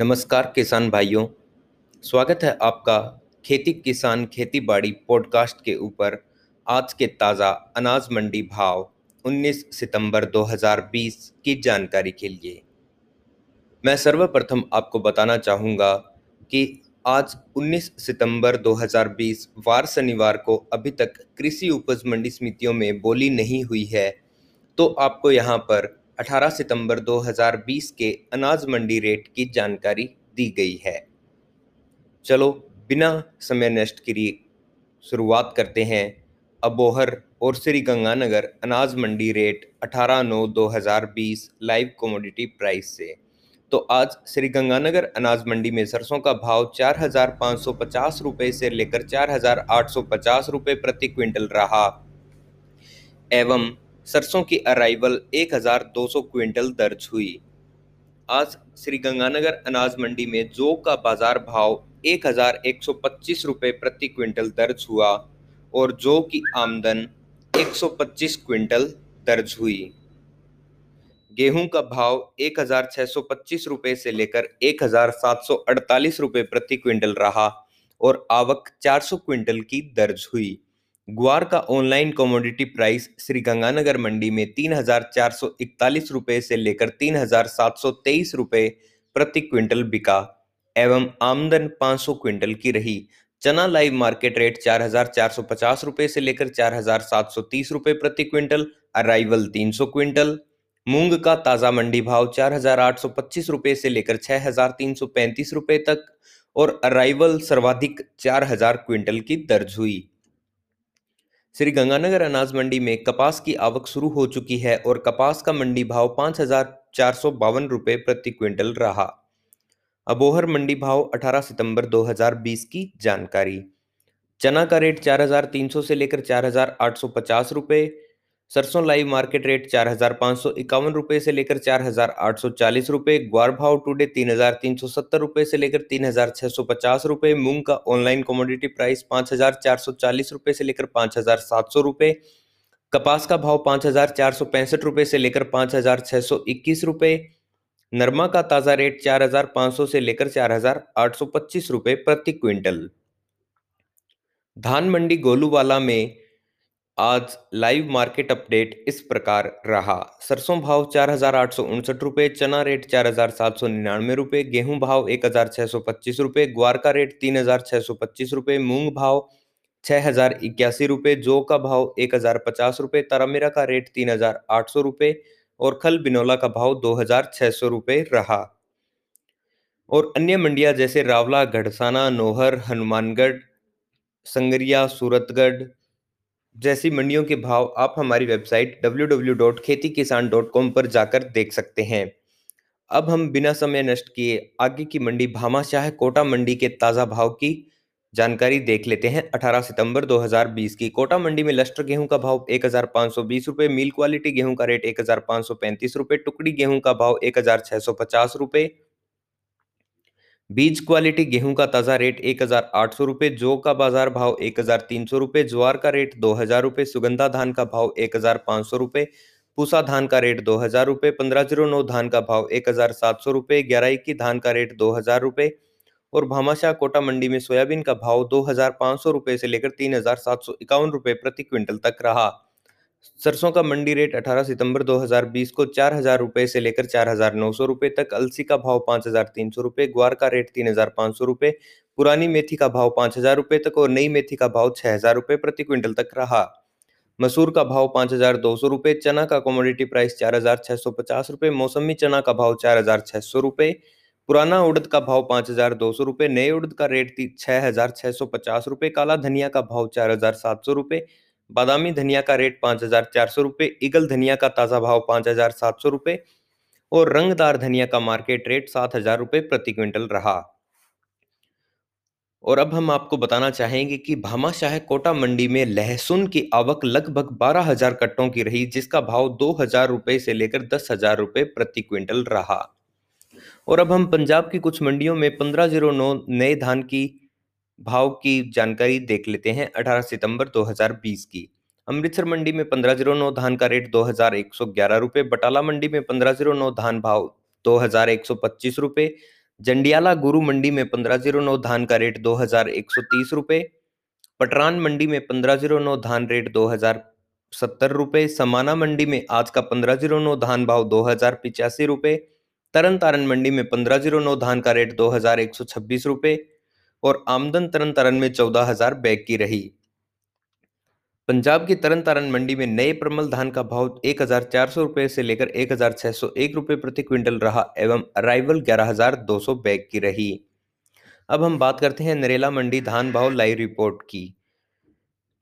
नमस्कार किसान भाइयों, स्वागत है आपका खेती किसान खेती बाड़ी पॉडकास्ट के ऊपर। आज के ताज़ा अनाज मंडी भाव 19 सितंबर 2020 की जानकारी के लिए। मैं सर्वप्रथम आपको बताना चाहूँगा कि आज 19 सितंबर 2020 वार शनिवार को अभी तक कृषि उपज मंडी समितियों में बोली नहीं हुई है तो आपको यहाँ पर 18 सितंबर 2020 के अनाज मंडी रेट की जानकारी दी गई है। चलो, बिना समय नष्ट किए शुरुआत करते हैं। अबोहर और श्री गंगानगर अनाज मंडी रेट 18 नौ 2020 लाइव कमोडिटी प्राइस से। तो आज श्री गंगानगर अनाज मंडी में सरसों का भाव चार हज़ार पाँच सौ पचास रुपये से लेकर चार हज़ार आठ सौ पचास रुपये प्रति क्विंटल रहा। एवं सरसों की अराइवल 1200 क्विंटल दर्ज हुई। आज श्री गंगानगर अनाज मंडी में जो का बाज़ार भाव 1125 रुपए प्रति क्विंटल दर्ज हुआ और जो की आमदन 125 क्विंटल दर्ज हुई। गेहूँ का भाव 1625 रुपए से लेकर 1748 रुपए प्रति क्विंटल रहा और आवक 400 क्विंटल की दर्ज हुई। ग्वार का online commodity price Shri Ganganagar मंडी में तीन हज़ार चार सौ इकतालीस रुपए से लेकर तीन हज़ार सात सौ तेईस रुपए प्रति क्विंटल बिका एवं आमदन 500 क्विंटल की रही। चना लाइव मार्केट रेट चार हज़ार चार सौ पचास रुपए से लेकर चार हज़ार सात सौ तीस रुपए प्रति क्विंटल, अराइवल तीन सौ क्विंटल। मूंग का ताज़ा मंडी भाव चार हज़ार आठ सौ पच्चीस रुपए से लेकर छह हज़ार तीन सौ पैंतीस रुपए तक और अराइवल सर्वाधिक चार हज़ार क्विंटल की दर्ज हुई। श्री गंगानगर अनाज मंडी में कपास की आवक शुरू हो चुकी है और कपास का मंडी भाव पाँच हज़ार चार सौ बावन रुपये प्रति क्विंटल रहा। अबोहर मंडी भाव 18 सितंबर 2020 की जानकारी। चना का रेट 4,300 से लेकर 4,850 रुपये सरसों लाइव मार्केट रेट चार हज़ार पाँच सौ इक्यावन रुपये से लेकर चार हज़ार आठ सौ चालीस रुपये ग्वार भाव टुडे तीन हज़ार तीन सौ सत्तर रुपये से लेकर तीन हज़ार छः सौ पचास रुपये मूंग का ऑनलाइन कमोडिटी प्राइस पाँच हज़ार चार सौ चालीस रुपये से लेकर पाँच हज़ार सात सौ रुपये कपास का भाव पाँच हज़ार चार सौ पैंसठ रुपये से लेकर पाँच हज़ार छः सौ इक्कीस रुपये नरमा का ताज़ा रेट चार हज़ार पाँच सौ से लेकर चार हज़ार आठ सौ पच्चीस रुपये प्रति क्विंटल। धान मंडी गोलूवाला में आज लाइव मार्केट अपडेट इस प्रकार रहा। सरसों भाव चार हज़ार आठ सौ उनसठ रुपये, चना रेट चार हज़ार सात सौ निन्यानवे रुपये, गेहूँ भाव एक हज़ार छः सौ पच्चीस रुपये ग्वार का रेट तीन हज़ार छः सौ पच्चीस रुपये, मूंग भाव छः हज़ार इक्यासी रुपये, जौ का भाव एक हज़ार पचास रुपये, तारामीरा का रेट तीन हज़ार आठ सौ रुपये और खल बिनौला का भाव दो हज़ार छः सौ रुपये रहा। और अन्य मंडियाँ जैसे रावला, गढ़साना, नोहर, हनुमानगढ़, संगरिया, सूरतगढ़ जैसी मंडियों के भाव आप हमारी वेबसाइट www.khetikisaan.com पर जाकर देख सकते हैं। अब हम बिना समय नष्ट किए आगे की मंडी भामाशाह कोटा मंडी के ताज़ा भाव की जानकारी देख लेते हैं। 18 सितंबर 2020 की कोटा मंडी में लस्टर गेहूँ का भाव एक हज़ार पाँच सौ बीस मिल क्वालिटी गेहूँ का रेट एक हज़ार पाँच सौ पैंतीस टुकड़ी गेहूँ का भाव एक हज़ार छः सौ पचास बीज क्वालिटी गेहूँ का ताज़ा रेट एक हज़ार आठ सौ रुपये जौ का बाज़ार भाव एक हज़ार तीन सौ रुपये ज्वार का रेट दो हज़ार रुपये सुगंधा धान का भाव एक हज़ार पाँच सौ रुपये पूसा धान का रेट दो हज़ार रुपये पंद्रह ज़ीरो नौ धान का भाव एक हज़ार सात सौ रुपये ग्यारह इक्की धान का रेट दो हज़ार रुपये और भामाशाह कोटा मंडी में सोयाबीन का भाव दो हज़ार पाँच सौ रुपये से लेकर तीन हज़ार सात सौ इक्यावन रुपये प्रति क्विंटल तक रहा। सरसों का मंडी रेट 18 सितंबर 2020 को चार हज़ार रुपए से लेकर चार हज़ार नौ सौ रुपए तक, अलसी का भाव पाँच हज़ार तीन सौ रुपए, ग्वार का रेट तीन हज़ार पाँच सौ रुपए, पुरानी मेथी का भाव पाँच हज़ार रुपए तक और नई मेथी का भाव छह हज़ार रुपए प्रति क्विंटल तक रहा। मसूर का भाव पाँच हज़ार दो सौ रुपए, चना का कमोडिटी प्राइस चार हज़ार छह सौ पचास रुपए, मौसमी चना का भाव चार हज़ार छह सौ रुपए, पुराना उड़द का भाव पाँच हज़ार दो सौ रुपए, नए उड़द का रेट छह हज़ार छह सौ पचास रुपये काला धनिया का भाव चार हज़ार सात सौ रुपए बादामी धनिया का रेट पाँच हज़ार चार सौ रुपये ईगल धनिया का ताज़ा भाव पाँच हज़ार सात सौ रुपये और रंगदार धनिया का मार्केट रेट सात हज़ार रुपये प्रति क्विंटल रहा। और अब हम आपको बताना चाहेंगे कि भामाशाह कोटा मंडी में लहसुन की आवक लगभग बारह हज़ार कट्टों की रही, जिसका भाव दो हज़ार रुपये से लेकर दस हज़ार रुपये प्रति क्विंटल रहा। और अब हम पंजाब की कुछ मंडियों में पंद्रह ज़ीरो नौ नए धान की भाव की जानकारी देख लेते हैं 18 सितंबर 2020 की। अमृतसर मंडी में पंद्रह ज़ीरो नौ धान का रेट दो हज़ार एक सौ ग्यारह रुपये बटाला मंडी में पंद्रह ज़ीरो नौ धान भाव दो हज़ार एक सौ पच्चीस रुपये जंडियाला गुरु मंडी में पंद्रह ज़ीरो नौ धान का रेट दो हज़ार एक सौ तीस रुपये पटरान मंडी में पंद्रह ज़ीरो नौ धान रेट दो हज़ार सत्तर रुपये समाना मंडी में आज का पंद्रह ज़ीरो नौ धान भाव दो हज़ार पिचासी रुपये तरन तारन मंडी में पंद्रह ज़ीरो नौ धान का रेट दो हज़ार एक सौ छब्बीस रुपये और आमदन तरन तारण में चौदह हज़ार बैग की रही। पंजाब की तरन तारण मंडी में नए प्रमल धान का भाव एक हज़ार चार सौ रुपये से लेकर एक हज़ार छह सौ एक रुपये प्रति क्विंटल रहा एवं अराइवल ग्यारह हज़ार दो सौ बैग की रही। अब हम बात करते हैं नरेला मंडी धान भाव लाइव रिपोर्ट की।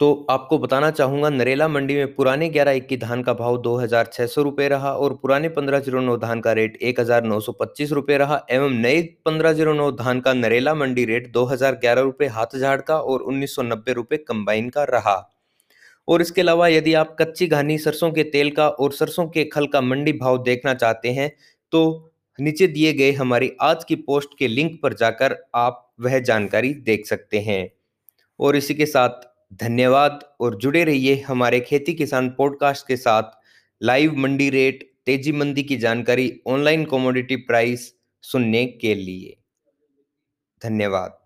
तो आपको बताना चाहूँगा, नरेला मंडी में पुराने ग्यारह इक्की धान का भाव दो हज़ार छह सौ रुपये रहा और पुराने पंद्रह ज़ीरो नौ धान का रेट एक हज़ार नौ सौ पच्चीस रुपये रहा एवं नए पंद्रह ज़ीरो नौ धान का नरेला मंडी रेट दो हज़ार ग्यारह रुपये हाथ झाड़ का और उन्नीस सौ नब्बे रुपये कंबाइन का रहा। और इसके अलावा यदि आप कच्ची घानी, सरसों के तेल का और सरसों के खल का मंडी भाव देखना चाहते हैं तो नीचे दिए गए हमारी आज की पोस्ट के लिंक पर जाकर आप वह जानकारी देख सकते हैं। और इसी के साथ धन्यवाद और जुड़े रहिए हमारे खेती किसान पॉडकास्ट के साथ। लाइव मंडी रेट तेज़ी मंदी की जानकारी ऑनलाइन कॉमोडिटी प्राइस सुनने के लिए। धन्यवाद।